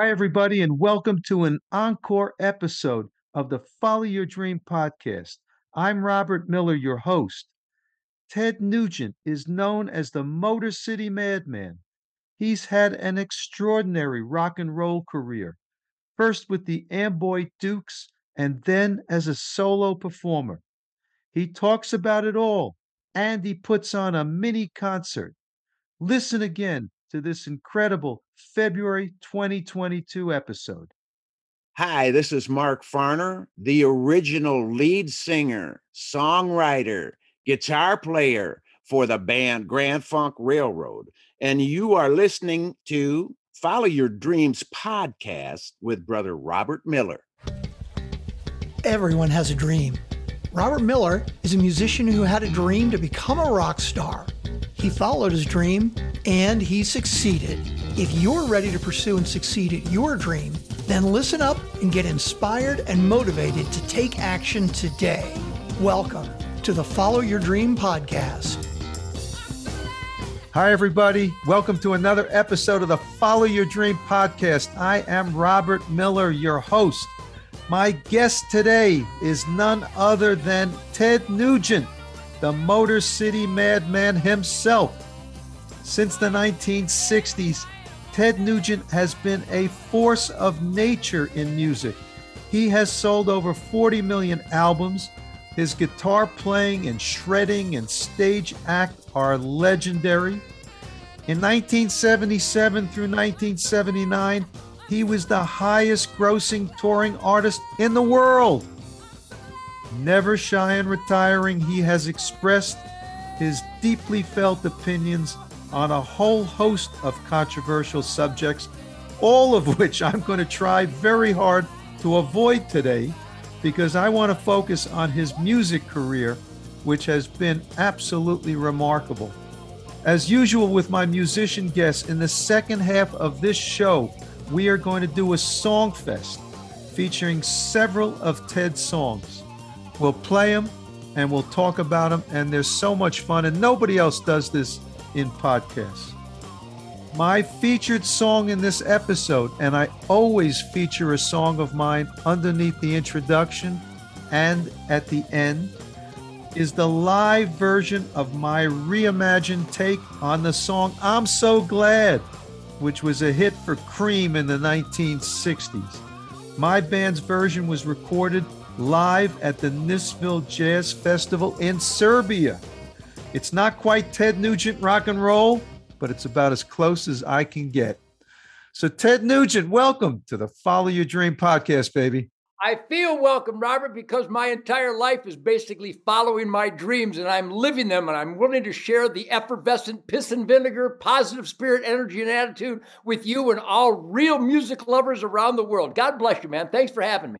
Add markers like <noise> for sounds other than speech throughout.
Hi, everybody, and welcome to an encore episode of the Follow Your Dream podcast. I'm Robert Miller, your host. Ted Nugent is known as the Motor City Madman. He's had an extraordinary rock and roll career, first with the Amboy Dukes and then as a solo performer. He talks about it all and he puts on a mini concert. Listen again to this incredible February 2022 episode. Hi, this is Mark Farner, the original lead singer, songwriter, guitar player for the band Grand Funk Railroad. And you are listening to Follow Your Dreams podcast with brother Robert Miller. Everyone has a dream. Robert Miller is a musician who had a dream to become a rock star. He followed his dream and he succeeded. If you're ready to pursue and succeed at your dream, then listen up and get inspired and motivated to take action today. Welcome to the Follow Your Dream podcast. Hi, everybody. Welcome to another episode of the Follow Your Dream podcast. I am Robert Miller, your host. My guest today is none other than Ted Nugent the Motor City Madman himself. Since the 1960s, Ted Nugent has been a force of nature in music. He has sold over 40 million albums. His guitar playing and shredding and stage act are legendary. In 1977 through 1979, he was the highest grossing touring artist in the world. Never shy in retiring, he has expressed his deeply felt opinions on a whole host of controversial subjects, all of which I'm going to try very hard to avoid today because I want to focus on his music career, which has been absolutely remarkable. As usual with my musician guests, in the second half of this show, we are going to do a song fest featuring several of Ted's songs. We'll play them and we'll talk about them. And there's so much fun, and nobody else does this in podcasts. My featured song in this episode, and I always feature a song of mine underneath the introduction and at the end, is the live version of my reimagined take on the song I'm So Glad, which was a hit for Cream in the 1960s. My band's version was recorded live at the Nisville Jazz Festival in Serbia. It's not quite Ted Nugent rock and roll, but it's about as close as I can get. So, Ted Nugent, welcome to the Follow Your Dream podcast, baby. I feel welcome, Robert, because my entire life is basically following my dreams and I'm living them and I'm willing to share the effervescent piss and vinegar, positive spirit, energy, and attitude with you and all real music lovers around the world. God bless you, man. Thanks for having me.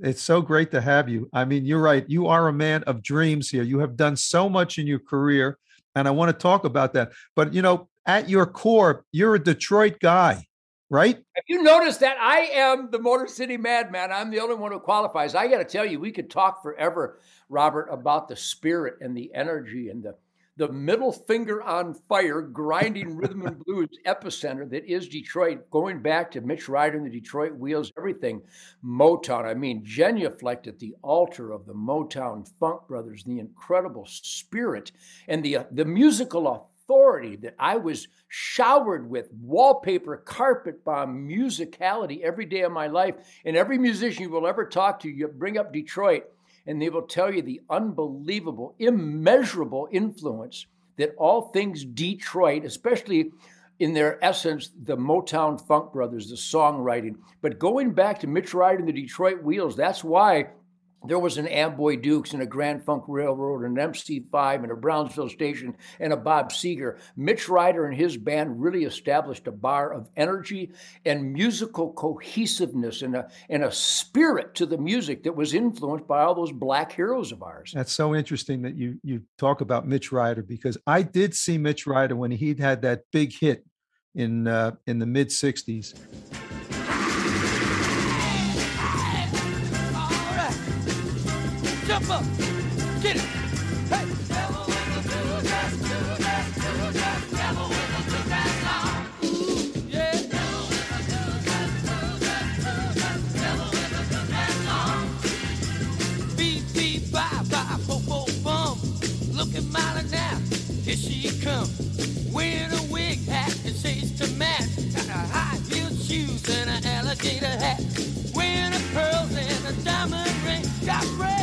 It's so great to have you. I mean, you're right. You are a man of dreams here. You have done so much in your career, and I want to talk about that. But, you know, at your core, you're a Detroit guy, right? Have you noticed that I am the Motor City Madman? I'm the only one who qualifies. I got to tell you, we could talk forever, Robert, about the spirit and the energy and the the middle finger on fire, grinding rhythm and blues <laughs> epicenter that is Detroit, going back to Mitch Ryder and the Detroit Wheels, everything Motown. I mean, genuflect at the altar of the Motown Funk Brothers, the incredible spirit and the, uh, the musical authority that I was showered with wallpaper, carpet bomb, musicality every day of my life. And every musician you will ever talk to, you bring up Detroit and they will tell you the unbelievable, immeasurable influence that all things Detroit, especially in their essence, the Motown Funk Brothers, the songwriting. But going back to Mitch Ryder and the Detroit Wheels, that's why there was an Amboy Dukes and a Grand Funk Railroad and an MC5 and a Brownsville Station and a Bob Seger. Mitch Ryder and his band really established a bar of energy and musical cohesiveness and a, and a spirit to the music that was influenced by all those black heroes of ours. That's so interesting that you you talk about Mitch Ryder because I did see Mitch Ryder when he'd had that big hit in uh, in the mid 60s. jump up. Get it. Hey. Devil with blue dress, blue dress, blue dress, devil with blue dress on. Look at now, here she comes. Wearing a wig hat and shades to match. Got her high heel shoes and an alligator hat. Wearing a pearls and a diamond ring. Got red.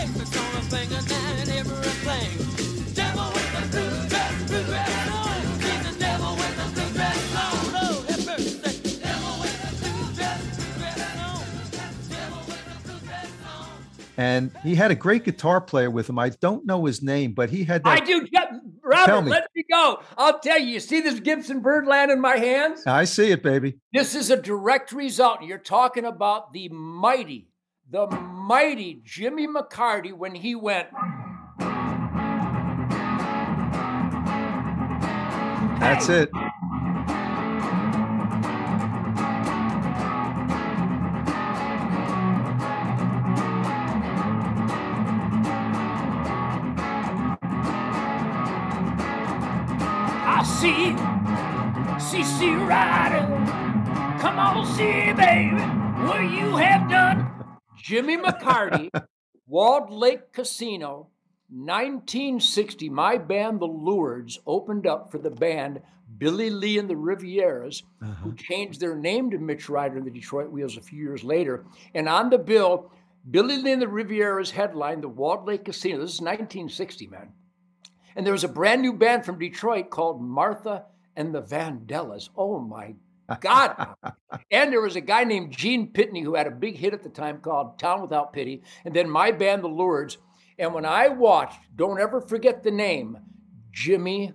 And he had a great guitar player with him. I don't know his name, but he had That, I do. Robert, Tell me. let me go. I'll tell you. You see this Gibson Birdland in my hands? I see it, baby. This is a direct result. You're talking about the mighty, the mighty Jimmy McCarty when he went. That's it. I see, CC Rider. Come on, see, baby, what you have done. Jimmy McCarty, <laughs> Walled Lake Casino, 1960. My band, The Lures, opened up for the band Billy Lee and the Rivieras, who uh-huh. changed their name to Mitch Ryder and the Detroit Wheels a few years later. And on the bill, Billy Lee and the Rivieras headlined the Walled Lake Casino. This is 1960, man. And there was a brand new band from Detroit called Martha and the Vandellas. Oh my God. <laughs> and there was a guy named Gene Pitney who had a big hit at the time called Town Without Pity. And then my band, The Lords. And when I watched, don't ever forget the name, Jimmy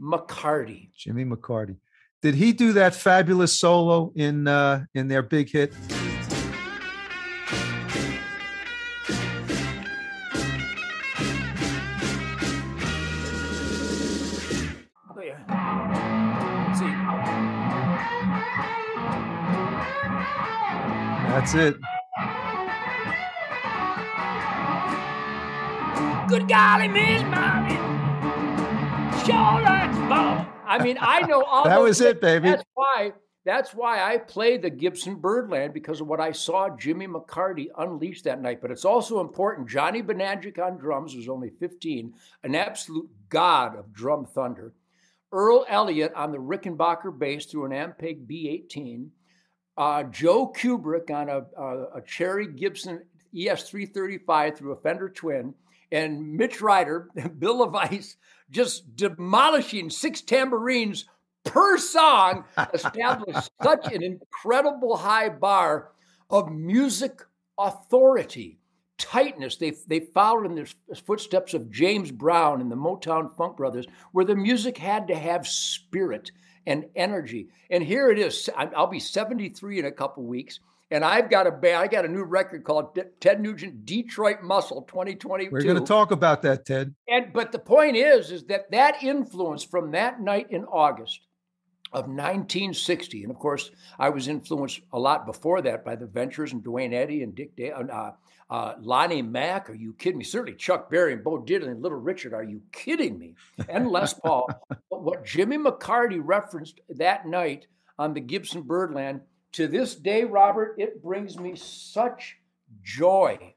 McCarty. Jimmy McCarty. Did he do that fabulous solo in uh, in their big hit? That's it. Good golly, Miss Molly. Sure likes ball. I mean, I know <laughs> all That was it, baby. That's why. That's why I played the Gibson Birdland because of what I saw Jimmy McCarty unleash that night. But it's also important. Johnny Badanjek on drums was only 15, an absolute god of drum thunder. Earl Elliott on the Rickenbacker bass through an Ampeg B18. Uh, Joe Kubert on a, a, a Cherry Gibson E ES335 through a Fender Twin. And Mitch Ryder, <laughs> Bill Levise, just demolishing six tambourines per song, <laughs> established such an incredible high bar of music authority, tightness. They, they followed in the footsteps of James Brown and the Motown Funk Brothers, where the music had to have spirit and energy. And here it is. I'll be 73 in a couple weeks. And I've got a band, I got a new record called D- Ted Nugent Detroit Muscle 2022. We're going to talk about that, Ted. And but the point is, is that that influence from that night in August of 1960, and of course, I was influenced a lot before that by the Ventures and Duane Eddy and Dick Dale, uh, uh, Lonnie Mack. Are you kidding me? Certainly Chuck Berry and Bo Diddley and Little Richard. Are you kidding me? And Les <laughs> Paul. but what Jimmy McCarty referenced that night on the Gibson Birdland, to this day, Robert, it brings me such joy,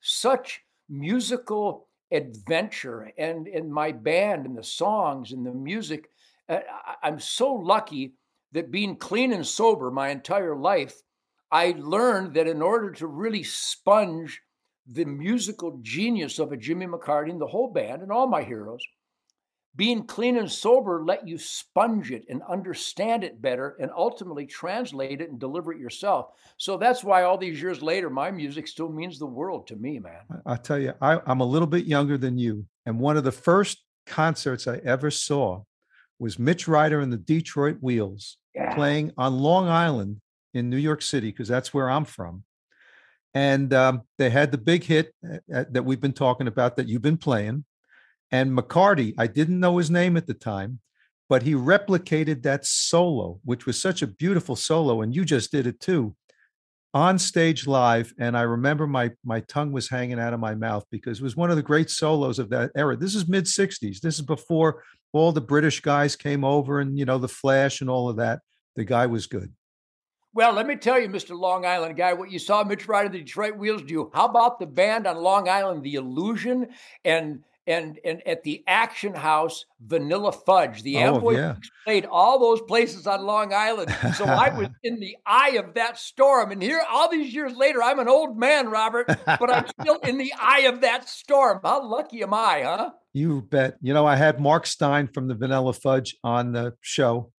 such musical adventure and in my band and the songs and the music. Uh, I- I'm so lucky that being clean and sober my entire life, I learned that in order to really sponge the musical genius of a Jimmy McCarty and the whole band and all my heroes, being clean and sober let you sponge it and understand it better and ultimately translate it and deliver it yourself. So that's why all these years later, my music still means the world to me, man. I- tell you, I, I'm a little bit younger than you. And one of the first concerts I ever saw was Mitch Ryder and the Detroit Wheels Yeah. playing on Long Island in New York City, because that's where I'm from. And um, they had the big hit uh, uh, that we've been talking about that you've been playing. And McCarty, I didn't know his name at the time, but he replicated that solo, which was such a beautiful solo. And you just did it too on stage live and i remember my my tongue was hanging out of my mouth because it was one of the great solos of that era this is mid 60s this is before all the british guys came over and you know the flash and all of that the guy was good Well, let me tell you, Mr. Long Island guy, what you saw Mitch Ryder, the Detroit Wheels do. How about the band on Long Island, The Illusion, and and and at the Action House, Vanilla Fudge. The Oh, Amboy yeah. Played all those places on Long Island. So I <laughs> was in the eye of that storm. And here, all these years later, I'm an old man, Robert, but I'm still in the eye of that storm. How lucky am I, huh? You bet. You know, I had Mark Stein from the Vanilla Fudge on the show.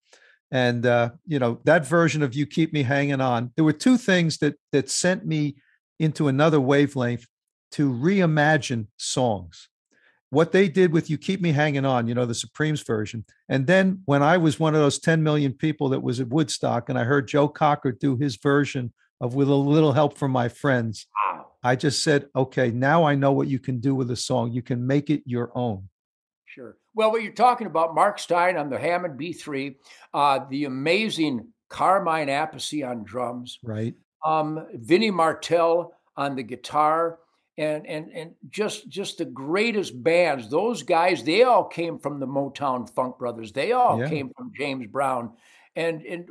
And uh, you know, that version of You Keep Me Hanging On. There were two things that that sent me into another wavelength to reimagine songs. What they did with You Keep Me Hanging On, you know, the Supremes version. And then when I was one of those 10 million people that was at Woodstock and I heard Joe Cocker do his version of With a Little Help from My Friends, I just said, okay, now I know what you can do with a song. You can make it your own. Sure. Well, what you're talking about, Mark Stein on the Hammond B3, uh, the amazing Carmine Appice on drums, Right. um, Vinnie Martell on the guitar, and and and just just the greatest bands. Those guys, they all came from the Motown Funk Brothers. They all Yeah. came from James Brown, and and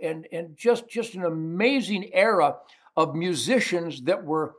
and and just just an amazing era of musicians that were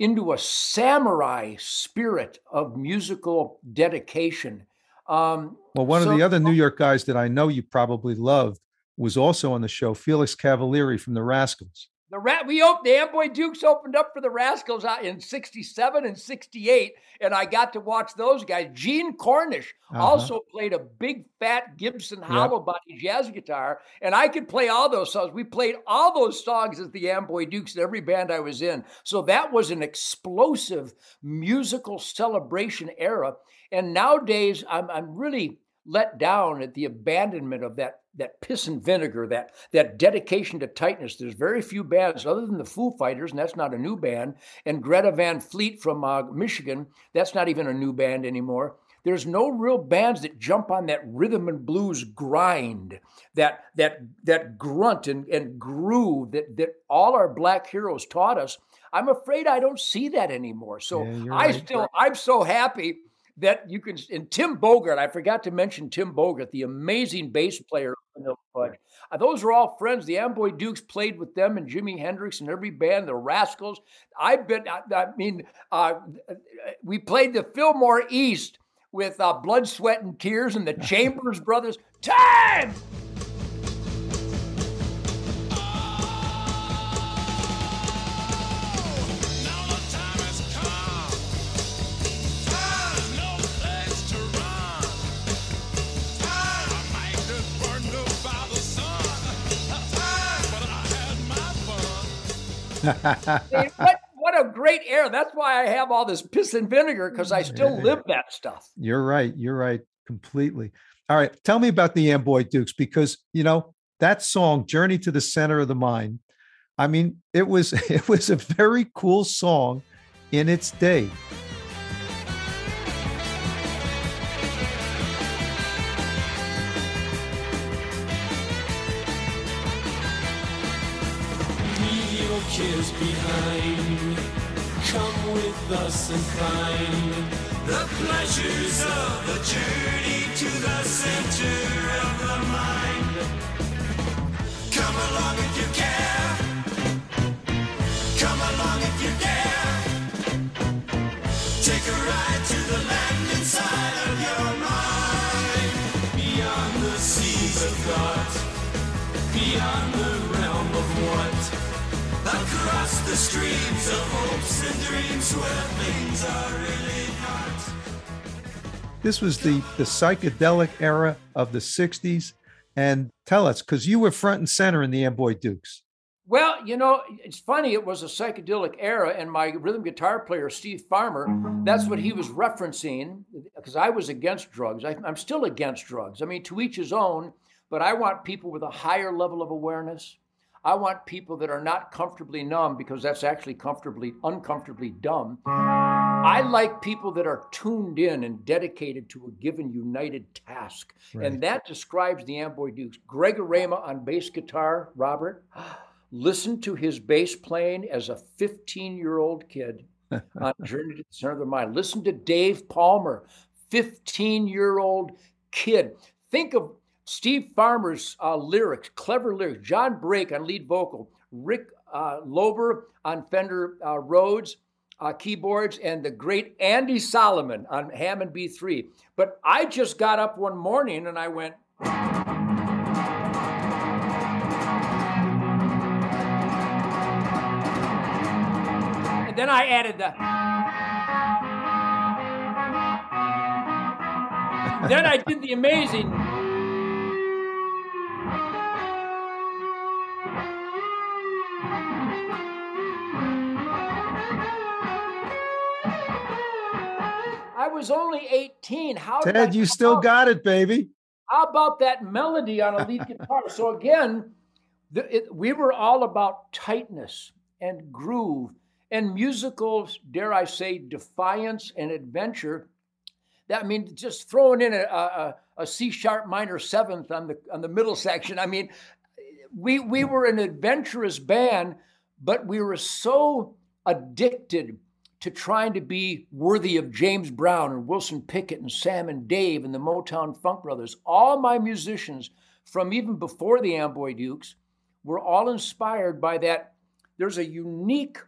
into a samurai spirit of musical dedication. Um, Well, one of the other New York guys that I know you probably loved was also on the show, Felix Cavaliere from the Rascals. The rat we opened the Amboy Dukes opened up for the Rascals out in 67 and 68, and I got to watch those guys. Gene Cornish Uh-huh. also played a big fat Gibson hollow body jazz guitar, and I could play all those songs. We played all those songs as the Amboy Dukes in every band I was in. So that was an explosive musical celebration era. And nowadays I'm I'm really let down at the abandonment of that that piss and vinegar, that that dedication to tightness. There's very few bands other than the Foo Fighters, and that's not a new band, and Greta Van Fleet from uh, Michigan. That's not even a new band anymore. There's no real bands that jump on that rhythm and blues grind, that that that grunt and, and groove that that all our black heroes taught us. I'm afraid I don't see that anymore. So Yeah, I right. still I'm so happy that you can and Tim Bogert, I forgot to mention Tim Bogert, the amazing bass player of Vanilla Fudge. Uh, those are all friends. The Amboy Dukes played with them and Jimi Hendrix and every band, the Rascals. I've been, I, I mean, uh, we played the Fillmore East with uh, Blood, Sweat, and Tears and the <laughs> Chambers Brothers. Time! I had my fun. Hey, what, what a great era. That's why I have all this piss and vinegar because I still live that stuff. You're right. You're right. Completely. All right. Tell me about the Amboy Dukes because, you know, that song, Journey to the Center of the Mind, I mean, it was <laughs> it was a very cool song in its day. Your behind. Come with us and find the pleasures of the journey to the center of the mind. Come along if you care. Come along if you dare. Take a ride to the land inside of your mind. Beyond the seas of thought beyond the? Across the streams of hopes and dreams where things are really not. This was the the psychedelic era of the 60s. And tell us, because you were front and center in the Amboy Dukes. Well, you know, it's funny. It was a psychedelic era, and my rhythm guitar player, Steve Farmer, that's what he was referencing because I was against drugs. I, I'm still against drugs. I mean, to each his own, but I want people with a higher level of awareness. I want people that are not comfortably numb because that's actually comfortably, uncomfortably dumb. I like people that are tuned in and dedicated to a given united task. Right. And that describes the Amboy Dukes. Greg Arama on bass guitar, Robert. <gasps> Listen to his bass playing as a 15 year old kid <laughs> on Journey to the Center of the Mind. Listen to Dave Palmer, 15 year old kid. Think of Steve Farmer's uh, lyrics, clever lyrics. John Drake on lead vocal, Rick uh, Lober on Fender uh, Rhodes, uh, keyboards and the great Andy Solomon on Hammond B3. But I just got up one morning and I went, and then I added the. then I did the amazing. Was only 18. How did Ted, you still got it, baby. how about that melody on a lead guitar? So again, the, it, we were all about tightness and groove and musical, dare I say, defiance and adventure. That means just throwing in a, a, a C sharp minor seventh on the on the middle section. I mean, we we were an adventurous band, but we were so addicted to trying to be worthy of James Brown and Wilson Pickett and Sam and Dave and the Motown Funk Brothers. All my musicians from even before the Amboy Dukes were all inspired by that. There's a unique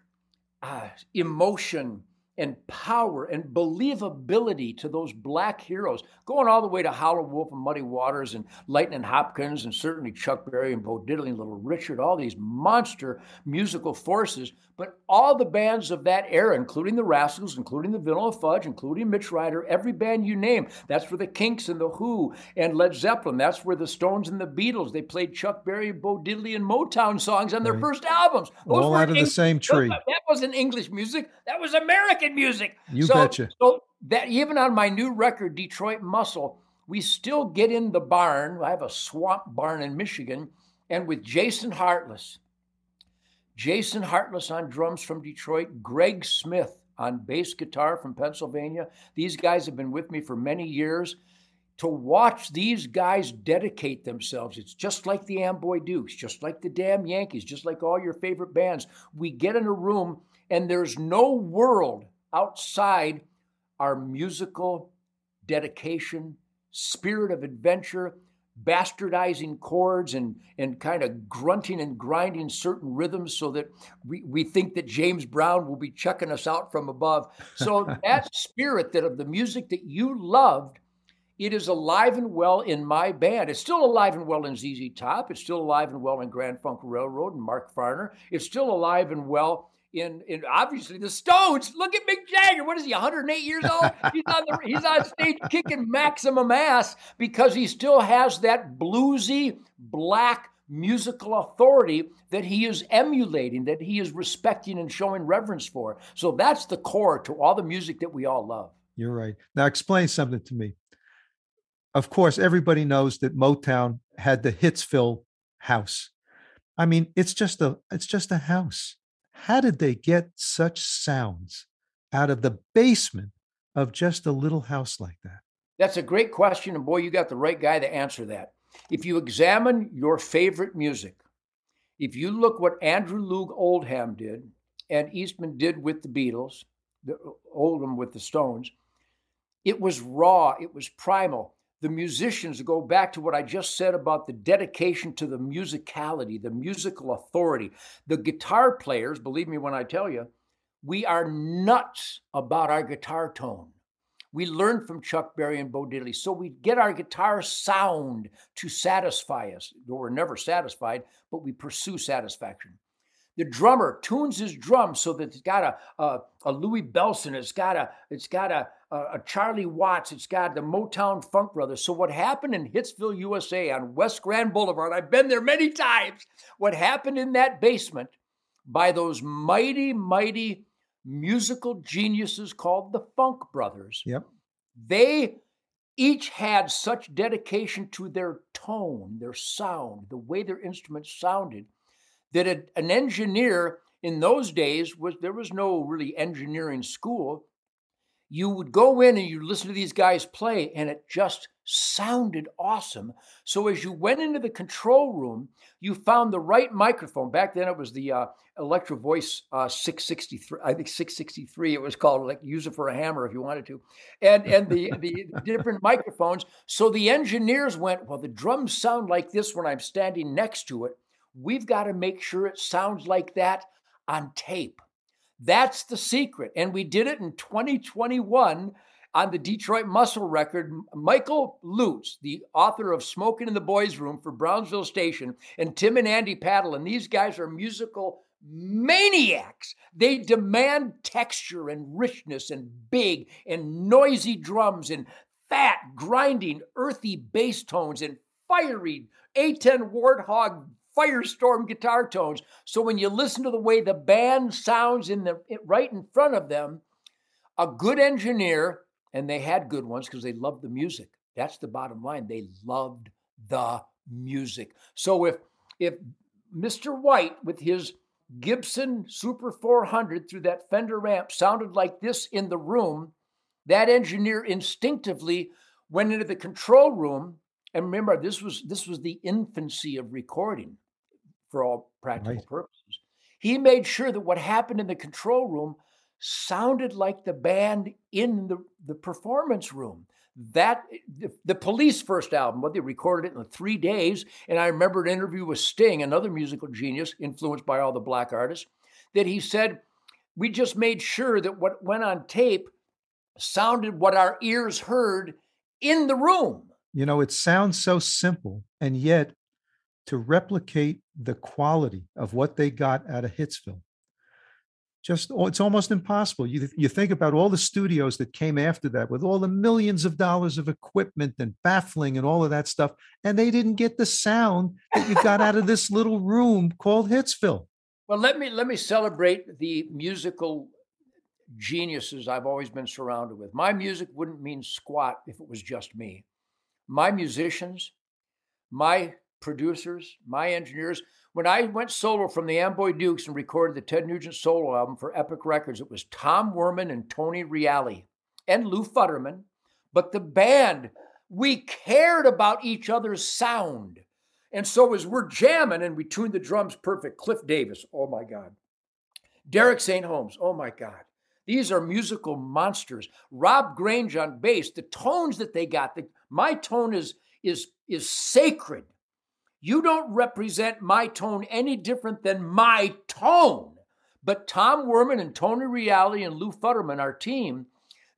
uh, emotion and power and believability to those black heroes, going all the way to Howlin' Wolf and Muddy Waters and Lightning Hopkins and certainly Chuck Berry and Bo Diddley and Little Richard, all these monster musical forces. But all the bands of that era, including the Rascals, including the Vanilla Fudge, including Mitch Ryder, every band you name, that's where the Kinks and the Who and Led Zeppelin, that's where the Stones and the Beatles, they played Chuck Berry, Bo Diddley, and Motown songs on their Right. first albums. Those All out of the same tree. That wasn't English music. That was American music. You so, betcha. So that even on my new record, Detroit Muscle, we still get in the barn. I have a swamp barn in Michigan, and with Jason Hartless, Jason Hartless on drums from Detroit, Greg Smith on bass guitar from Pennsylvania. These guys have been with me for many years. To watch these guys dedicate themselves, it's just like the Amboy Dukes, just like the damn Yankees, just like all your favorite bands. We get in a room and there's no world outside our musical dedication, spirit of adventure, bastardizing chords and, and kind of grunting and grinding certain rhythms so that we, we think that James Brown will be checking us out from above. So <laughs> that spirit that of the music that you loved, it is alive and well in my band. It's still alive and well in ZZ Top. It's still alive and well in Grand Funk Railroad and Mark Farner. It's still alive and well in, in obviously the Stones. Look at Mick Jagger. What is he, 108 years old? <laughs> He's on the he's on stage kicking maximum ass because he still has that bluesy black musical authority that he is emulating, that he is respecting and showing reverence for. So that's the core to all the music that we all love. You're right. Now explain something to me. Of course, everybody knows that Motown had the Hitsville house. I mean, it's just a it's just a house. How did they get such sounds out of the basement of just a little house like that? That's a great question. And boy, you got the right guy to answer that. If you examine your favorite music, if you look what Andrew Loog Oldham did and Eastman did with the Beatles, the Oldham with the Stones, it was raw, it was primal. The musicians go back to what I just said about the dedication to the musicality, the musical authority. The guitar players, believe me when I tell you, we are nuts about our guitar tone. We learned from Chuck Berry and Bo Diddley. So we get our guitar sound to satisfy us. Though we're never satisfied, but we pursue satisfaction. The drummer tunes his drum so that it's got a, a, a Louie Bellson, it's got a it's got a, a, a Charlie Watts, it's got the Motown Funk Brothers. So what happened in Hitsville, USA on West Grand Boulevard, I've been there many times. What happened in that basement by those mighty, mighty musical geniuses called the Funk Brothers Yep. they each had such dedication to their tone, their sound, the way their instruments sounded, that a- an engineer in those days was there was no really engineering school. You would go in and you listen to these guys play, and it just sounded awesome. So as you went into the control room, you found the right microphone. Back then, it was the uh, Electro Voice uh, 663. I think 663. It was called. Like use it for a hammer if you wanted to, and and the <laughs> the different microphones. So the engineers went, well, the drums sound like this when I'm standing next to it. We've got to make sure it sounds like that on tape. That's the secret. And we did it in 2021 on the Detroit Muscle record. Michael Lutz, the author of Smoking in the Boys Room for Brownsville Station, and Tim and Andy Paddle, and these guys are musical maniacs. They demand texture and richness and big and noisy drums and fat, grinding, earthy bass tones and fiery A10 Warthog firestorm guitar tones. So when you listen to the way the band sounds in the right in front of them, a good engineer, and they had good ones because they loved the music. That's the bottom line. They loved the music. So if if Mr. White with his Gibson Super 400 through that Fender amp sounded like this in the room, that engineer instinctively went into the control room and remember this was this was the infancy of recording for all practical Right. purposes he made sure that what happened in the control room sounded like the band in the, the performance room that eh, the, the police first album what they recorded it in three days and i remember an interview with sting another musical genius influenced by all the black artists that he said we just made sure that what went on tape sounded what our ears heard in the room. You know, it sounds so simple, and yet to replicate the quality of what they got out of Hitsville, just oh, it's almost impossible. You you think about all the studios that came after that with all the millions of dollars of equipment and baffling and all of that stuff, and they didn't get the sound that you got out of <laughs> this little room called Hitsville. Well, let me let me celebrate the musical geniuses I've always been surrounded with. My music wouldn't mean squat if it was just me. My musicians, my producers, my engineers. When I went solo from the Amboy Dukes and recorded the Ted Nugent solo album for Epic Records, it was Tom Werman and Tony Reale and Lew Futterman. But the band, we cared about each other's sound. And so as we're jamming and we tuned the drums perfect, Cliff Davis, oh my God. Derek St. Holmes, oh my God. These are musical monsters. Rob Grange on bass, the tones that they got, the, my tone is, is, is sacred. You don't represent my tone any different than my tone. But Tom Werman and Tony Reale and Lew Futterman, our team,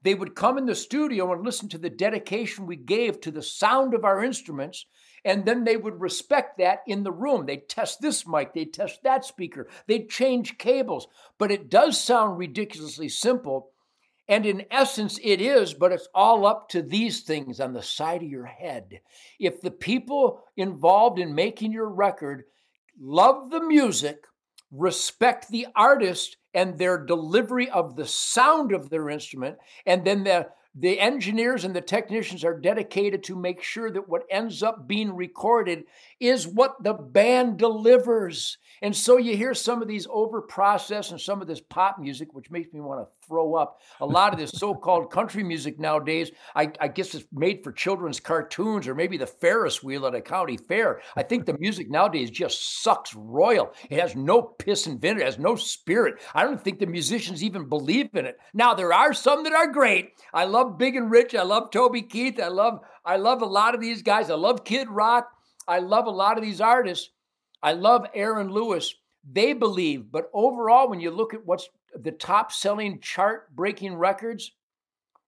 they would come in the studio and listen to the dedication we gave to the sound of our instruments and then they would respect that in the room. They'd test this mic, they'd test that speaker, they'd change cables. But it does sound ridiculously simple. And in essence, it is, but it's all up to these things on the side of your head. If the people involved in making your record love the music, respect the artist and their delivery of the sound of their instrument, and then the the engineers and the technicians are dedicated to make sure that what ends up being recorded is what the band delivers. And so you hear some of these over processed and some of this pop music, which makes me want to throw up. A lot of this so called country music nowadays, I, I guess it's made for children's cartoons or maybe the Ferris wheel at a county fair. I think the music nowadays just sucks royal. It has no piss and vinegar, it has no spirit. I don't think the musicians even believe in it. Now, there are some that are great. I love Big and Rich. I love Toby Keith. I love, I love a lot of these guys. I love Kid Rock. I love a lot of these artists. I love Aaron Lewis. They believe, but overall, when you look at what's the top selling chart breaking records,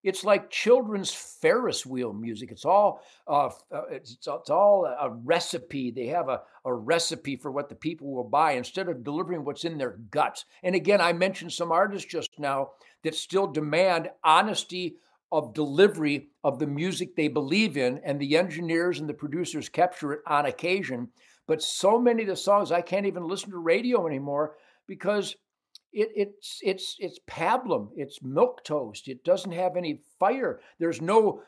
it's like children's Ferris wheel music. It's all uh, uh, it's, it's all a recipe. They have a, a recipe for what the people will buy instead of delivering what's in their guts. And again, I mentioned some artists just now that still demand honesty of delivery of the music they believe in, and the engineers and the producers capture it on occasion. But so many of the songs I can't even listen to radio anymore because it, it's it's it's pablum, it's milk toast. It doesn't have any fire. There's no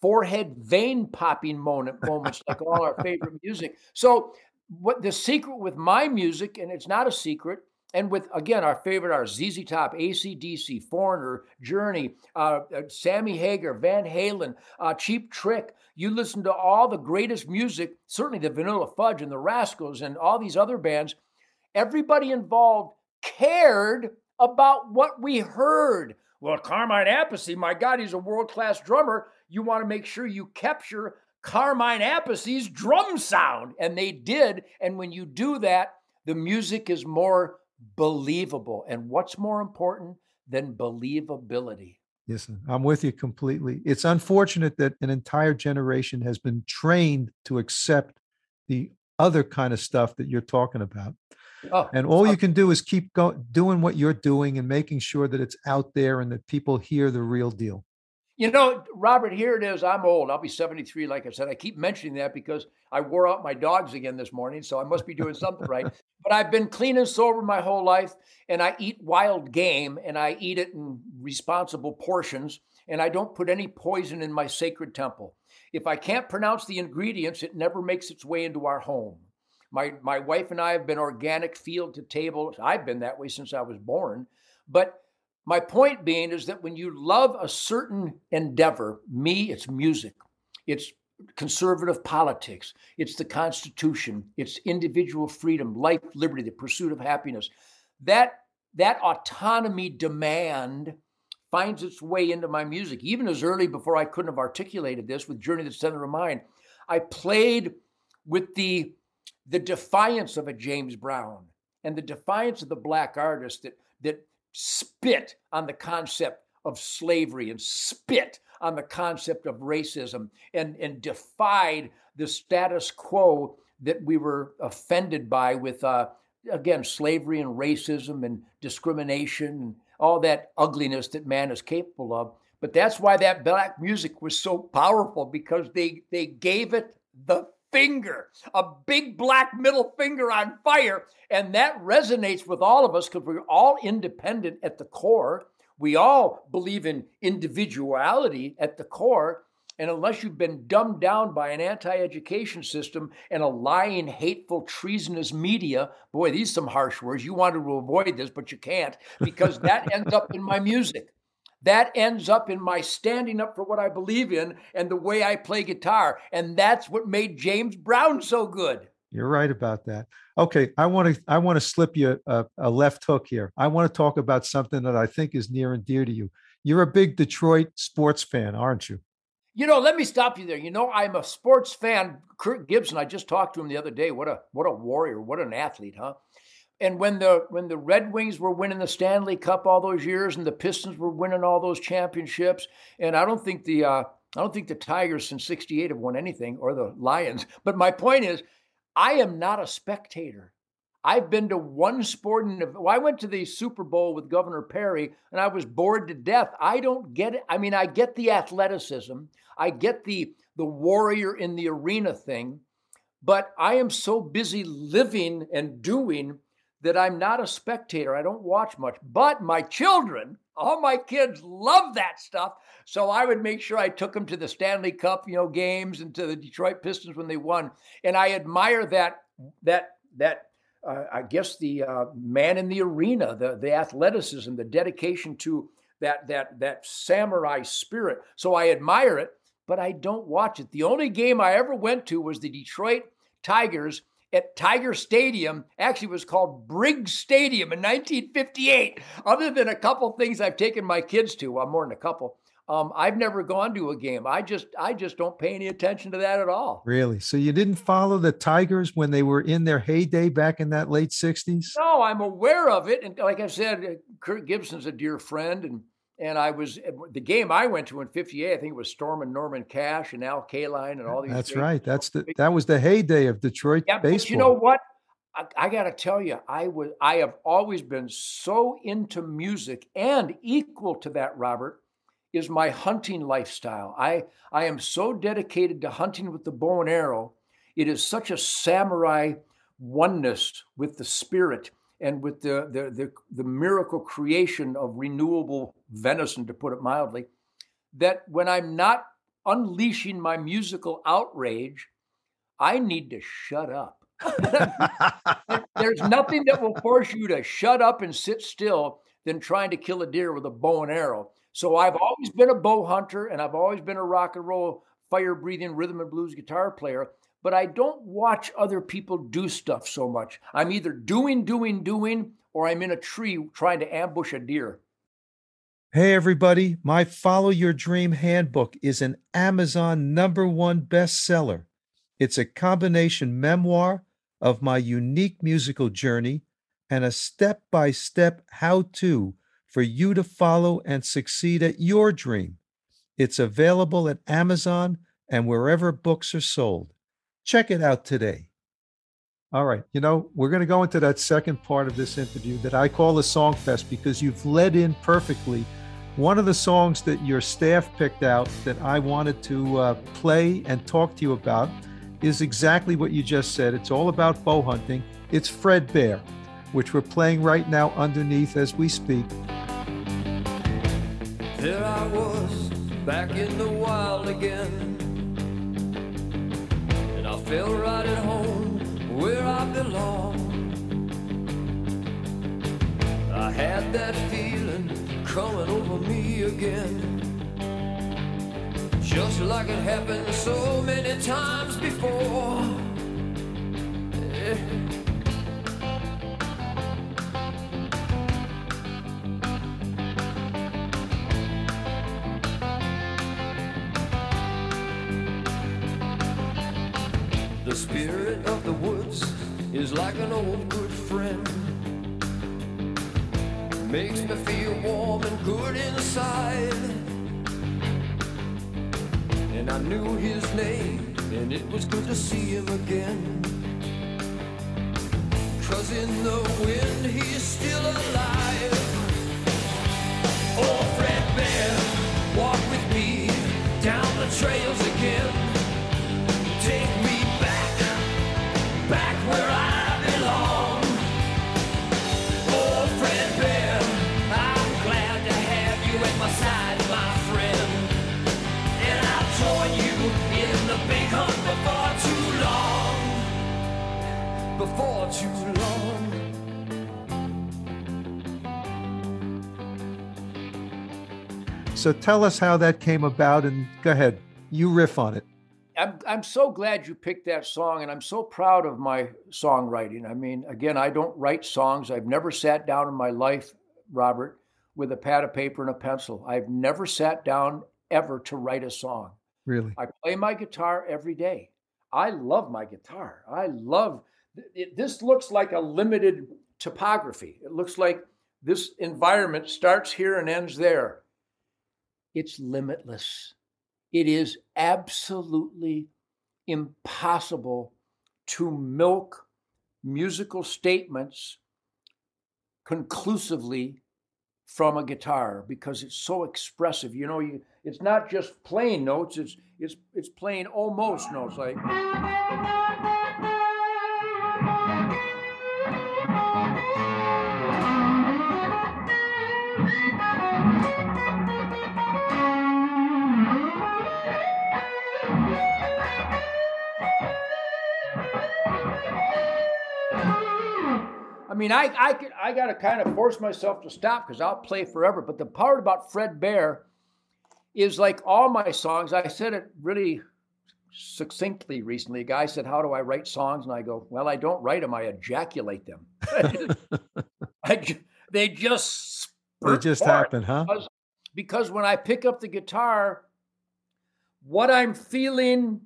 forehead vein popping moment, moments like all our favorite music. So what the secret with my music, and it's not a secret, and with again our favorite are ZZ Top, ACDC, Foreigner, Journey, uh, uh, Sammy Hagar, Van Halen, uh, Cheap Trick. You listen to all the greatest music, certainly the Vanilla Fudge and the Rascals and all these other bands. Everybody involved cared about what we heard. Well, Carmine Appice, my God, he's a world class drummer. You want to make sure you capture Carmine Appice's drum sound. And they did. And when you do that, the music is more believable. And what's more important than believability? Yes, I'm with you completely. It's unfortunate that an entire generation has been trained to accept the other kind of stuff that you're talking about. Oh, And all uh, you can do is keep go- doing what you're doing and making sure that it's out there and that people hear the real deal. You know, Robert, here it is. I'm old. I'll be 73, like I said. I keep mentioning that because I wore out my dogs again this morning, so I must be doing something right. But I've been clean and sober my whole life, and I eat wild game, and I eat it in responsible portions, and I don't put any poison in my sacred temple. If I can't pronounce the ingredients, it never makes its way into our home. My my wife and I have been organic field to table. I've been that way since I was born. But my point being is that when you love a certain endeavor, me, it's music, it's conservative politics, it's the Constitution, it's individual freedom, life, liberty, the pursuit of happiness. That that autonomy demand finds its way into my music. Even as early before I couldn't have articulated this with Journey to the Center of Mind, I played with the the defiance of a James Brown and the defiance of the black artist that that spit on the concept of slavery and spit on the concept of racism and, and defied the status quo that we were offended by with uh, again slavery and racism and discrimination and all that ugliness that man is capable of. But that's why that black music was so powerful because they they gave it the finger, a big black middle finger on fire. And that resonates with all of us because we're all independent at the core. We all believe in individuality at the core. And unless you've been dumbed down by an anti education system and a lying, hateful, treasonous media, boy, these are some harsh words. You wanted to avoid this, but you can't because that <laughs> ends up in my music that ends up in my standing up for what I believe in and the way I play guitar. And that's what made James Brown so good. You're right about that. Okay, I want to I want to slip you a, a left hook here. I want to talk about something that I think is near and dear to you. You're a big Detroit sports fan, aren't you? You know, let me stop you there. You know, I'm a sports fan. Kirk Gibson, I just talked to him the other day. What a what a warrior, what an athlete, huh? And when the when the Red Wings were winning the Stanley Cup all those years, and the Pistons were winning all those championships, and I don't think the uh, I don't think the Tigers since '68 have won anything, or the Lions. But my point is, I am not a spectator. I've been to one sporting event. Well, I went to the Super Bowl with Governor Perry, and I was bored to death. I don't get it. I mean, I get the athleticism, I get the the warrior in the arena thing, but I am so busy living and doing that I'm not a spectator. I don't watch much. But my children, all my kids love that stuff. So I would make sure I took them to the Stanley Cup, you know, games and to the Detroit Pistons when they won. And I admire that that that uh, I guess the uh, man in the arena, the the athleticism, the dedication to that that that samurai spirit. So I admire it, but I don't watch it. The only game I ever went to was the Detroit Tigers at Tiger Stadium. Actually, was called Briggs Stadium in 1958. Other than a couple things I've taken my kids to, well, more than a couple. Um, I've never gone to a game. I just, I just don't pay any attention to that at all. Really? So you didn't follow the Tigers when they were in their heyday back in that late 60s? No, I'm aware of it, and like I said, uh, Kirk Gibson's a dear friend, and and I was eh, the game I went to in '58. I think it was Storm and Norman Cash and Al Kaline and all these. That's right. That's the that was the heyday of Detroit Yeah, baseball. but you know what? I, I got to tell you, I was I have always been so into music, and equal to that, Robert, is my hunting lifestyle. I I am so dedicated to hunting with the bow and arrow. It is such a samurai oneness with the spirit and with the the the, the miracle creation of renewable venison, to put it mildly, that when I'm not unleashing my musical outrage, I need to shut up. <laughs> There's nothing that will force you to shut up and sit still than trying to kill a deer with a bow and arrow. So I've always been a bow hunter and I've always been a rock and roll, fire breathing rhythm and blues guitar player, but I don't watch other people do stuff so much. I'm either doing, doing, doing, or I'm in a tree trying to ambush a deer. Hey, everybody, my Follow Your Dream Handbook is an Amazon number one bestseller. It's a combination memoir of my unique musical journey, and a step by step how to for you to follow and succeed at your dream. It's available at Amazon and wherever books are sold. Check it out today. All right, you know, we're going to go into that second part of this interview that I call the Song Fest because you've led in perfectly. One of the songs that your staff picked out that I wanted to uh, play and talk to you about is exactly what you just said. It's all about bow hunting. It's Fred Bear, which we're playing right now underneath as we speak. There I was, back in the wild again. Felt right at home where I belong. I had that feeling coming over me again. Just like it happened so many times before. Yeah. Is like an old good friend. Makes me feel warm and good inside. And I knew his name, and it was good to see him again. Cause in the wind he's still alive. Before too long. Before too long. So tell us how that came about and go ahead, you riff on it. I'm I'm so glad you picked that song, and I'm so proud of my songwriting. I mean, again, I don't write songs. I've never sat down in my life, Robert, with a pad of paper and a pencil. I've never sat down ever to write a song. Really? I play my guitar every day. I love my guitar. I love it, this. Looks like a limited topography. It looks like this environment starts here and ends there. It's limitless. It is absolutely impossible to milk musical statements conclusively from a guitar because it's so expressive. You know, you, it's not just playing notes; it's it's it's playing almost notes like. Mean, I I could, I got to kind of force myself to stop because I'll play forever. But the part about Fred Bear is like all my songs. I said it really succinctly recently. A guy said, "How do I write songs?" And I go, "Well, I don't write them. I ejaculate them. <laughs> I, ju- they just They just happen, huh? because, because when I pick up the guitar, what I'm feeling,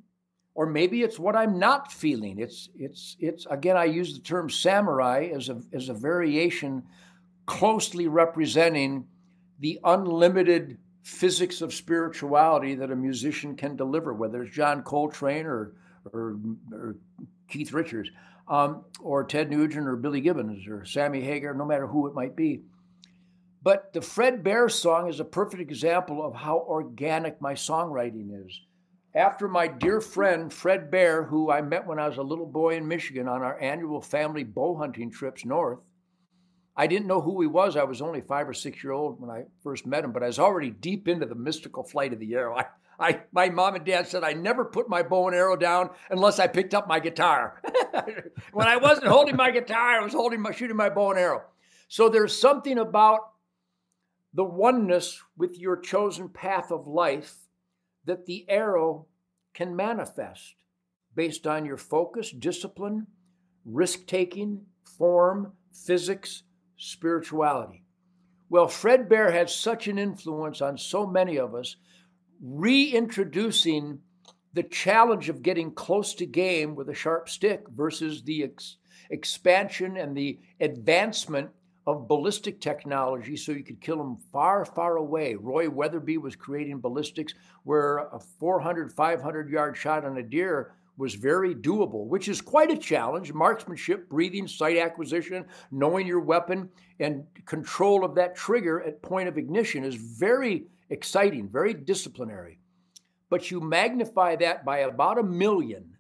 or maybe it's what I'm not feeling. It's it's it's again. I use the term samurai as a as a variation, closely representing the unlimited physics of spirituality that a musician can deliver, whether it's John Coltrane or or, or Keith Richards, um, or Ted Nugent or Billy Gibbons or Sammy Hagar, no matter who it might be. But the Fred Bear song is a perfect example of how organic my songwriting is. After my dear friend Fred Bear, who I met when I was a little boy in Michigan on our annual family bow hunting trips north, I didn't know who he was. I was only five or six year old when I first met him, but I was already deep into the mystical flight of the arrow. <laughs> I, I, my mom and dad said I never put my bow and arrow down unless I picked up my guitar. <laughs> when I wasn't holding my guitar, I was holding my shooting my bow and arrow. So there's something about the oneness with your chosen path of life that the arrow can manifest based on your focus, discipline, risk taking, form, physics, spirituality. Well, Fred Bear had such an influence on so many of us, reintroducing the challenge of getting close to game with a sharp stick versus the ex- expansion and the advancement of ballistic technology so you could kill them far, far away. Roy Weatherby was creating ballistics where a 400, 500 yard shot on a deer was very doable, which is quite a challenge. Marksmanship, breathing, sight acquisition, knowing your weapon, and control of that trigger at point of ignition is very exciting, very disciplinary. But you magnify that by about a million,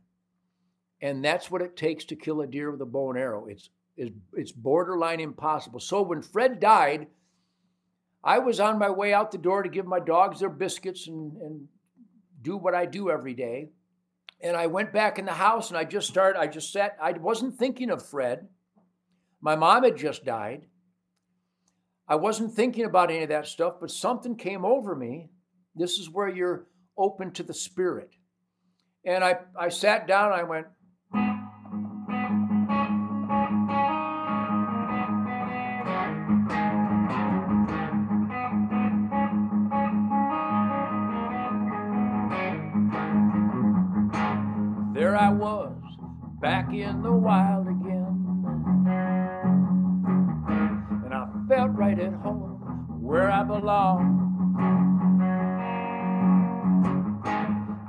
and that's what it takes to kill a deer with a bow and arrow. It's it's, it's borderline impossible. So when Fred died, I was on my way out the door to give my dogs their biscuits and, and do what I do every day. And I went back in the house and I just started, I just sat, I wasn't thinking of Fred. My mom had just died. I wasn't thinking about any of that stuff, but something came over me. This is where you're open to the spirit. And I, I sat down, I went, in the wild again. And I felt right at home where I belong.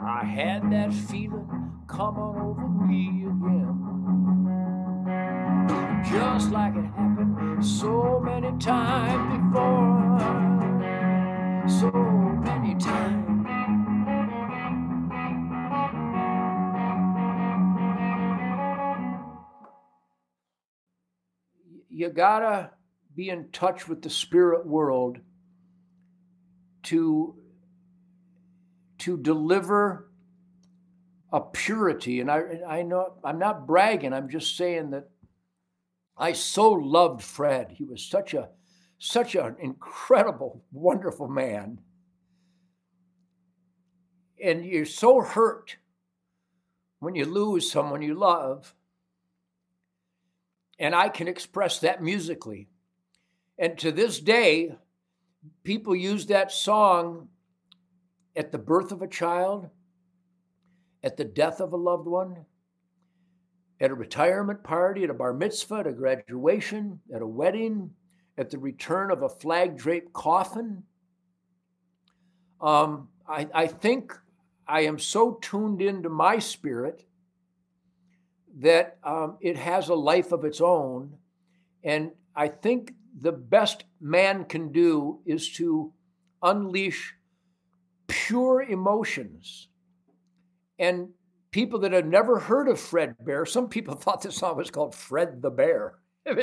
I had that feeling coming over me again. Just like it happened so many times before. So gotta be in touch with the spirit world to to deliver a purity. And i i know i'm not bragging i'm just saying that i so loved fred. He was such a such an incredible wonderful man. And you're so hurt when you lose someone you love and I can express that musically. And to this day, people use that song at the birth of a child, at the death of a loved one, at a retirement party, at a bar mitzvah, at a graduation, at a wedding, at the return of a flag draped coffin. Um, I, I think I am so tuned into my spirit that um, it has a life of its own. And I think the best man can do is to unleash pure emotions. And people that have never heard of Fred Bear, some people <laughs> thought this song was called Fred the Bear. <laughs>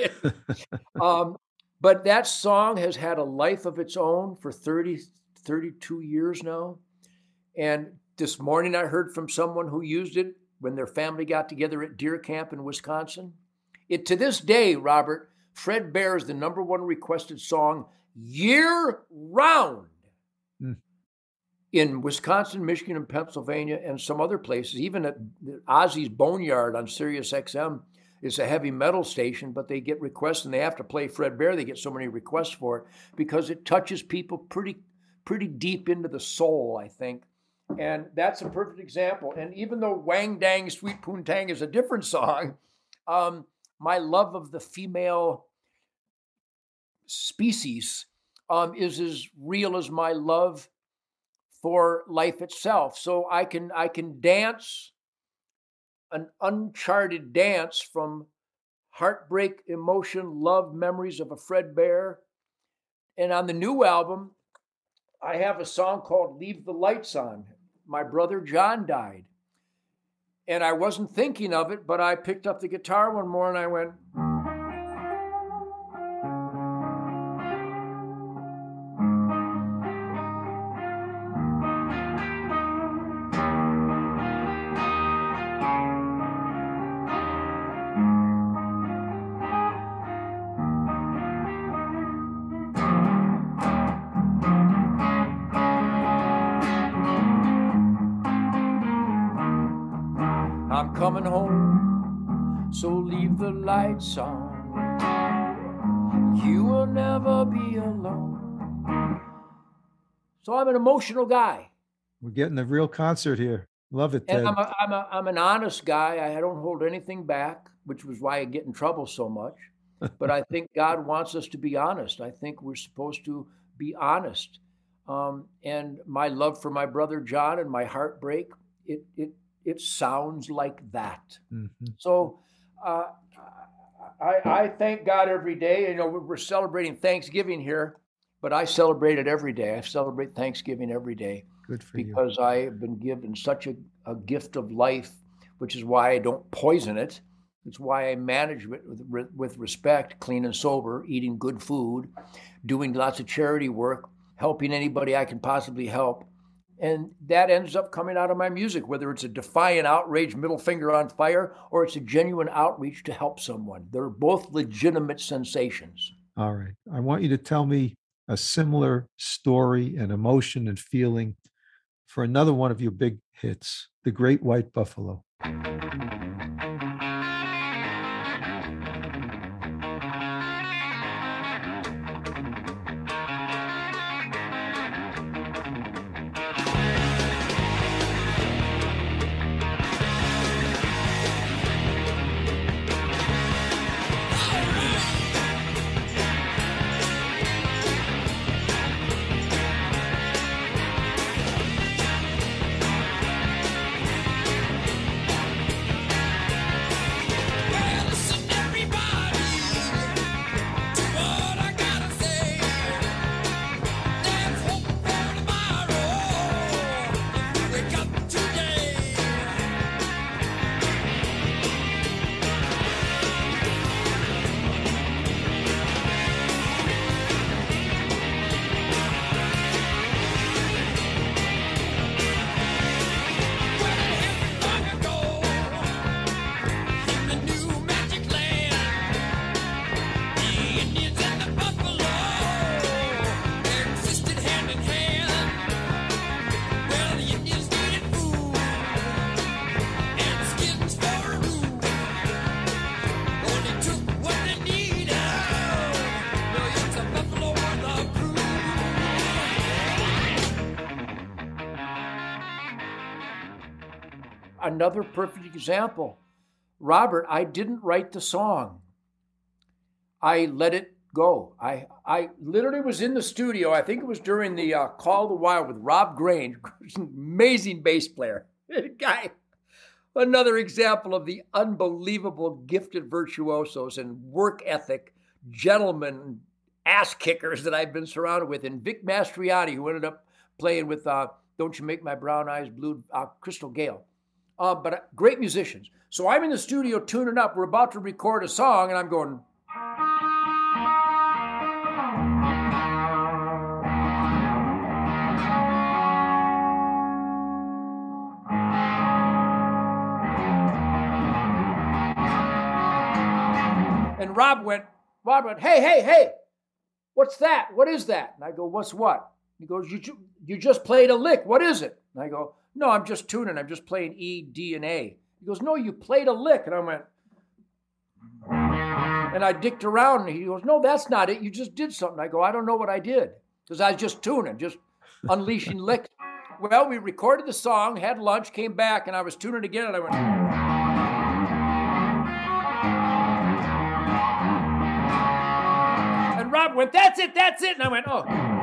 um, but that song has had a life of its own for 30, 32 years now. And this morning I heard from someone who used it when their family got together at deer camp in Wisconsin. It to this day, Robert, Fred Bear is the number one requested song year round Hmm. in Wisconsin, Michigan, and Pennsylvania, and some other places. Even at Ozzy's Boneyard on Sirius XM is a heavy metal station, but they get requests and they have to play Fred Bear. They get so many requests for it because it touches people pretty pretty deep into the soul, I think. And that's a perfect example. And even though Wang Dang Sweet Poontang is a different <laughs> song, um, my love of the female species um, is as real as my love for life itself. So I can I can dance an uncharted dance from heartbreak, emotion, love, memories of a Fred Bear. And on the new album, I have a song called Leave the Lights On. My brother John died. And I wasn't thinking of it, but I picked up the guitar one morning and I went, the lights. You will never be alone. So I'm an emotional guy. We're getting a real concert here. Love it, Ted. And I'm, a, I'm, a, I'm an honest guy. I don't hold anything back. which was why I get in trouble so much. <laughs> but I think God wants us to be honest. I think we're supposed to be honest. Um, and my love for my brother John and my heartbreak, it it it sounds like that. Mhm. So uh, I, I thank God every day. You know, we're celebrating Thanksgiving here, but I celebrate it every day. I celebrate Thanksgiving every day Good for you. because I have been given such a, a gift of life, which is why I don't poison it. It's why I manage it with, with respect, clean and sober, eating good food, doing lots of charity work, helping anybody I can possibly help. And that ends up coming out of my music, whether it's a defiant outrage, middle finger on fire, or it's a genuine outreach to help someone. They're both legitimate sensations. All right. I want you to tell me a similar story and emotion and feeling for another one of your big hits, The Great White Buffalo. Another perfect example. Robert, I didn't write the song. I let it go. I I literally was in the studio. I think it was during the uh, Call of the Wild with Rob Grange, <laughs> amazing bass player. <laughs> Guy, another example of the unbelievable gifted virtuosos and work ethic, gentlemen, ass kickers that I've been surrounded with, and Vic Mastriani, who ended up playing with uh, "Don't You Make My Brown Eyes Blue," uh, Crystal Gayle uh, but uh, great musicians. So I'm in the studio tuning up. We're about to record a song, and I'm going. And Rob went, Rob went, hey, hey, hey, what's that? What is that? And I go, what's what? He goes, you, you just played a lick. What is it? And I go, no, I'm just tuning. I'm just playing E, D, and A. He goes, no, you played a lick. And I went, and I dicked around and he goes, no, that's not it. You just did something. I go, I don't know what I did because I was just tuning, just unleashing <laughs> licks. Well, we recorded the song, had lunch, came back, and I was tuning again, and I went. And Rob went, That's it, that's it. And I went, Oh.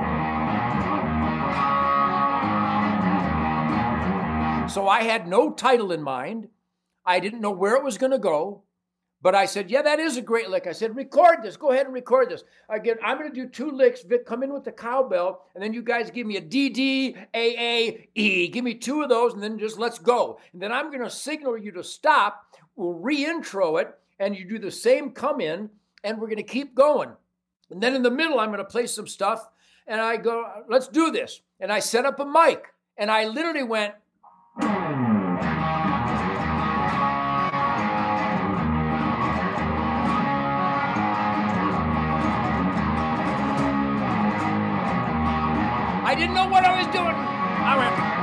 So I had no title in mind. I didn't know where it was going to go. But I said, Yeah, that is a great lick. I said, Record this. Go ahead and record this. Again, I'm going to do two licks. Vic, come in with the cowbell. And then you guys give me a D, D, A, A, E. Give me two of those, and then just let's go. And then I'm going to signal you to stop. We'll re intro it, and you do the same come in, and we're going to keep going. And then in the middle, I'm going to play some stuff. And I go, let's do this. And I set up a mic. And I literally went, didn't know what I was doing. I went,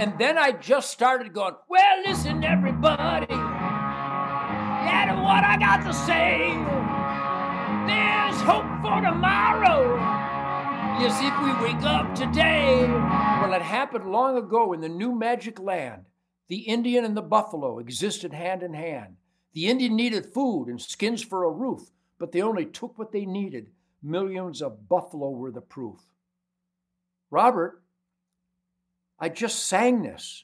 And then I just started going, Well, listen, everybody. Yeah, to what I got to say. There's hope for tomorrow. Yes, if we wake up today. Well, it happened long ago in the new magic land. The Indian and the buffalo existed hand in hand. The Indian needed food and skins for a roof, but they only took what they needed. Millions of buffalo were the proof. Robert, I just sang this.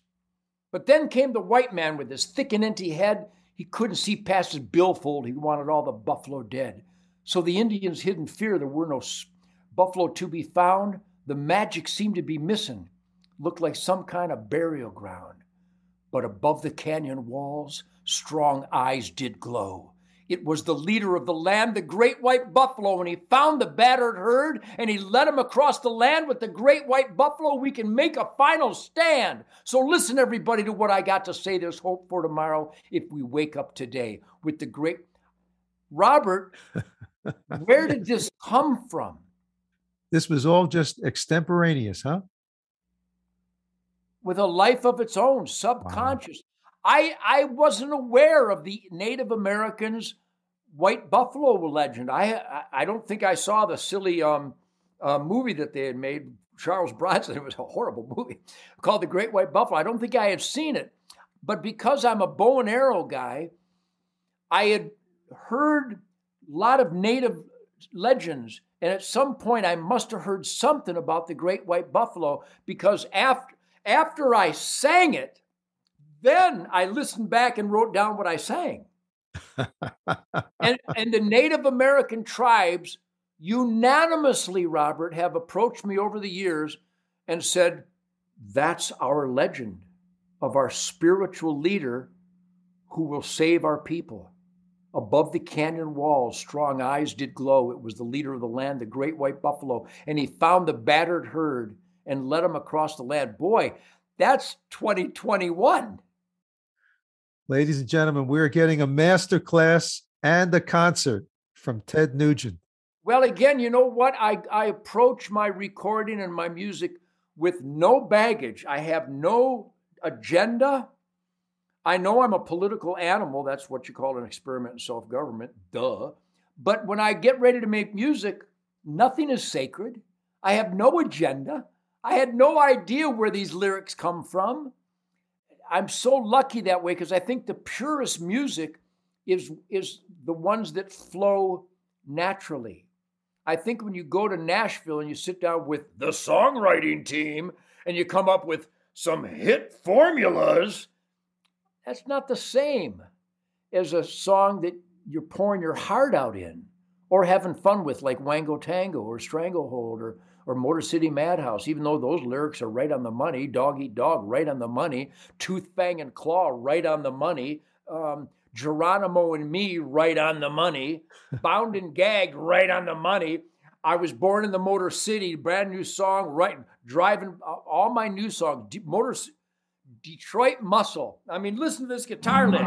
But then came the white man with his thick and empty head. He couldn't see past his billfold. He wanted all the buffalo dead. So the Indians hid in fear there were no buffalo to be found. The magic seemed to be missing. Looked like some kind of burial ground. But above the canyon walls, strong eyes did glow. It was the leader of the land, the great white buffalo, and he found the battered herd and he led them across the land with the great white buffalo. We can make a final stand. So listen, everybody, to what I got to say. There's hope for tomorrow if we wake up today with the great <laughs> Robert. where did this come from? This was all just extemporaneous, huh? With a life of its own, subconscious. I I wasn't aware of the Native Americans white buffalo legend. I I, I don't think I saw the silly um, uh, movie that they had made. Charles Bronson. <laughs> It was a horrible movie called The Great White Buffalo. I don't think I had seen it, but because I'm a bow and arrow guy, I had heard a lot of Native legends, and at some point I must have heard something about the Great White Buffalo because after after I sang it, then I listened back and wrote down what I sang. <laughs> and, and the Native American tribes unanimously, Robert, have approached me over the years and said, That's our legend of our spiritual leader who will save our people. Above the canyon walls, strong eyes did glow. It was the leader of the land, the great white buffalo, and he found the battered herd and led them across the land. Boy, that's 2021. Ladies and gentlemen, we're getting a master class and a concert from Ted Nugent. Well, again, you know what? I, I approach my recording and my music with no baggage. I have no agenda. I know I'm a political animal. That's what you call an experiment in self government. Duh. But when I get ready to make music, nothing is sacred. I have no agenda. I had no idea where these lyrics come from. I'm so lucky that way because I think the purest music is, is the ones that flow naturally. I think when you go to Nashville and you sit down with the songwriting team and you come up with some hit formulas, that's not the same as a song that you're pouring your heart out in or having fun with, like Wango Tango or Stranglehold or, or Motor City Madhouse, even though those lyrics are right on the money. Dog Eat Dog, right on the money. Tooth, Fang, and Claw, right on the money. Um, Geronimo and Me, right on the money. <laughs> Bound and Gagged, right on the money. I was born in the Motor City, brand new song, right? Driving uh, all my new songs, D- Motor Detroit Muscle. I mean, listen to this guitar lick.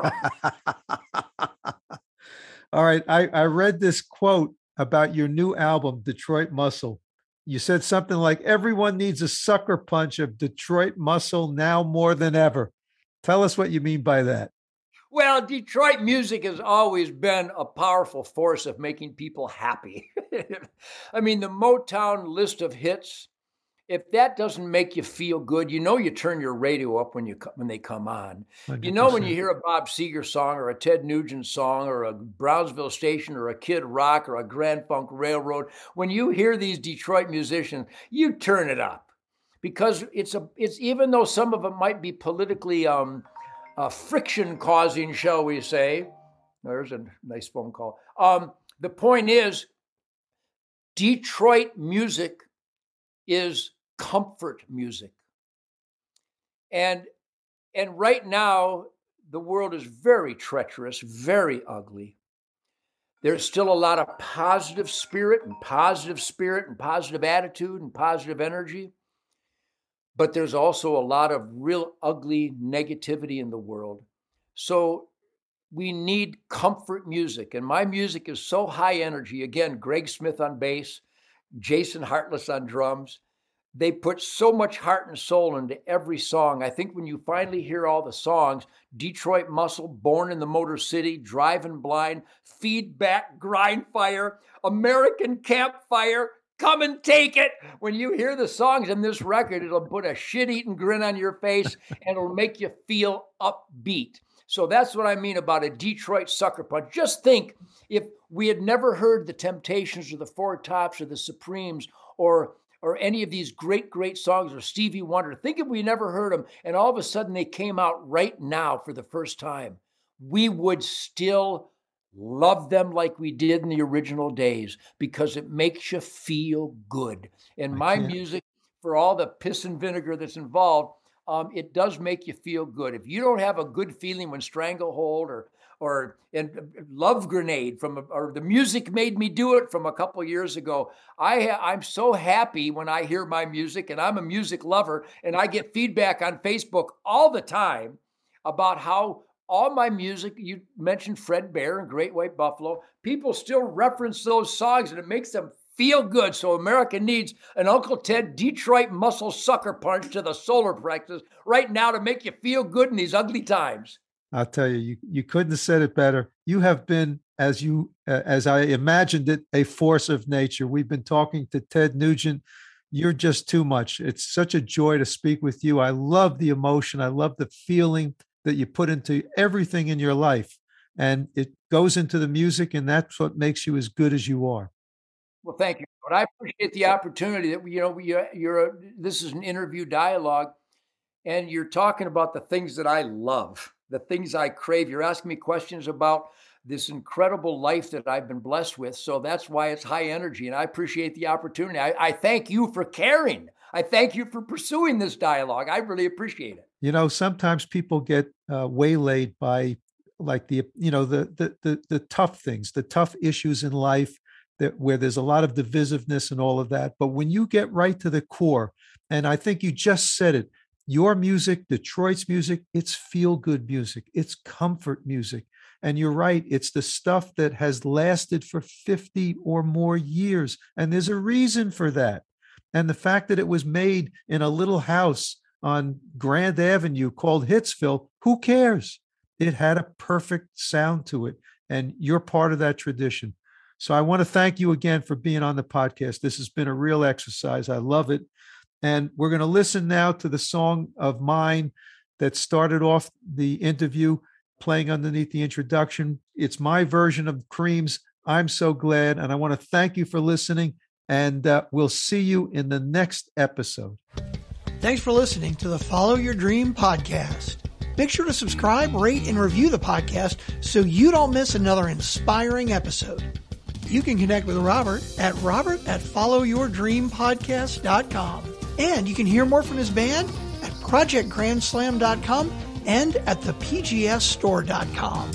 From? <laughs> All right. I, I read this quote about your new album, Detroit Muscle. You said something like, everyone needs a sucker punch of Detroit muscle now more than ever. Tell us what you mean by that. Well, Detroit music has always been a powerful force of making people happy. <laughs> I mean, the Motown list of hits, if that doesn't make you feel good, you know you turn your radio up when you when they come on. You know when you hear a Bob Seger song or a Ted Nugent song or a Brownsville Station or a Kid Rock or a Grand Funk Railroad, when you hear these Detroit musicians, you turn it up because it's a it's even though some of it might be politically um, uh, friction causing, shall we say. There's a nice phone call. Um, the point is, Detroit music is comfort music. And and right now the world is very treacherous, very ugly. There's still a lot of positive spirit and positive spirit and positive attitude and positive energy. but there's also a lot of real ugly negativity in the world. So we need comfort music. And my music is so high energy. Again, Greg Smith on bass, Jason Hartless on drums. They put so much heart and soul into every song. I think when you finally hear all the songs Detroit Muscle, Born in the Motor City, Driving Blind, Feedback, Grindfire, American Campfire, Come and Take It. When you hear the songs in this record, it'll put a shit eating grin on your face <laughs> and it'll make you feel upbeat. So that's what I mean about a Detroit sucker punch. Just think if we had never heard the Temptations or the Four Tops or the Supremes or or any of these great, great songs or Stevie Wonder. Think if we never heard them and all of a sudden they came out right now for the first time. We would still love them like we did in the original days because it makes you feel good. And my music, for all the piss and vinegar that's involved, um, it does make you feel good. If you don't have a good feeling when Stranglehold or or uh, Love Grenade from or the music made me do it from a couple years ago. I I'm so happy when I hear my music, and I'm a music lover, and I get feedback on Facebook all the time about how all my music. You mentioned Fred Bear and Great White Buffalo. People still reference those songs, and it makes them feel good. So America needs an Uncle Ted Detroit muscle sucker punch to the solar plexus right now to make you feel good in these ugly times. I'll tell you, you, you couldn't have said it better. You have been, as you uh, as I imagined it, a force of nature. We've been talking to Ted Nugent. You're just too much. It's such a joy to speak with you. I love the emotion. I love the feeling that you put into everything in your life, and it goes into the music, and that's what makes you as good as you are. Well, thank you. But I appreciate the opportunity that you know you're, you're a, this is an interview dialogue, and you're talking about the things that I love, the things I crave. You're asking me questions about this incredible life that I've been blessed with. So that's why it's high energy, and I appreciate the opportunity. I, I thank you for caring. I thank you for pursuing this dialogue. I really appreciate it. You know, sometimes people get uh, waylaid by like the you know the, the the the tough things, the tough issues in life that where there's a lot of divisiveness and all of that. But when you get right to the core, and I think you just said it, your music, Detroit's music, it's feel good music, it's comfort music. And you're right, it's the stuff that has lasted for 50 or more years. And there's a reason for that. And the fact that it was made in a little house on Grand Avenue called Hitsville, who cares? It had a perfect sound to it. And you're part of that tradition. So I want to thank you again for being on the podcast. This has been a real exercise. I love it. And we're going to listen now to the song of mine that started off the interview, playing underneath the introduction. It's my version of Cream's I'm So Glad. And I want to thank you for listening. And uh, we'll see you in the next episode. Thanks for listening to the Follow Your Dream podcast. Make sure to subscribe, rate, and review the podcast so you don't miss another inspiring episode. You can connect with Robert at robert at followyourdreampodcast.com. And you can hear more from his band at projectgrandslam.com and at thepgsstore.com.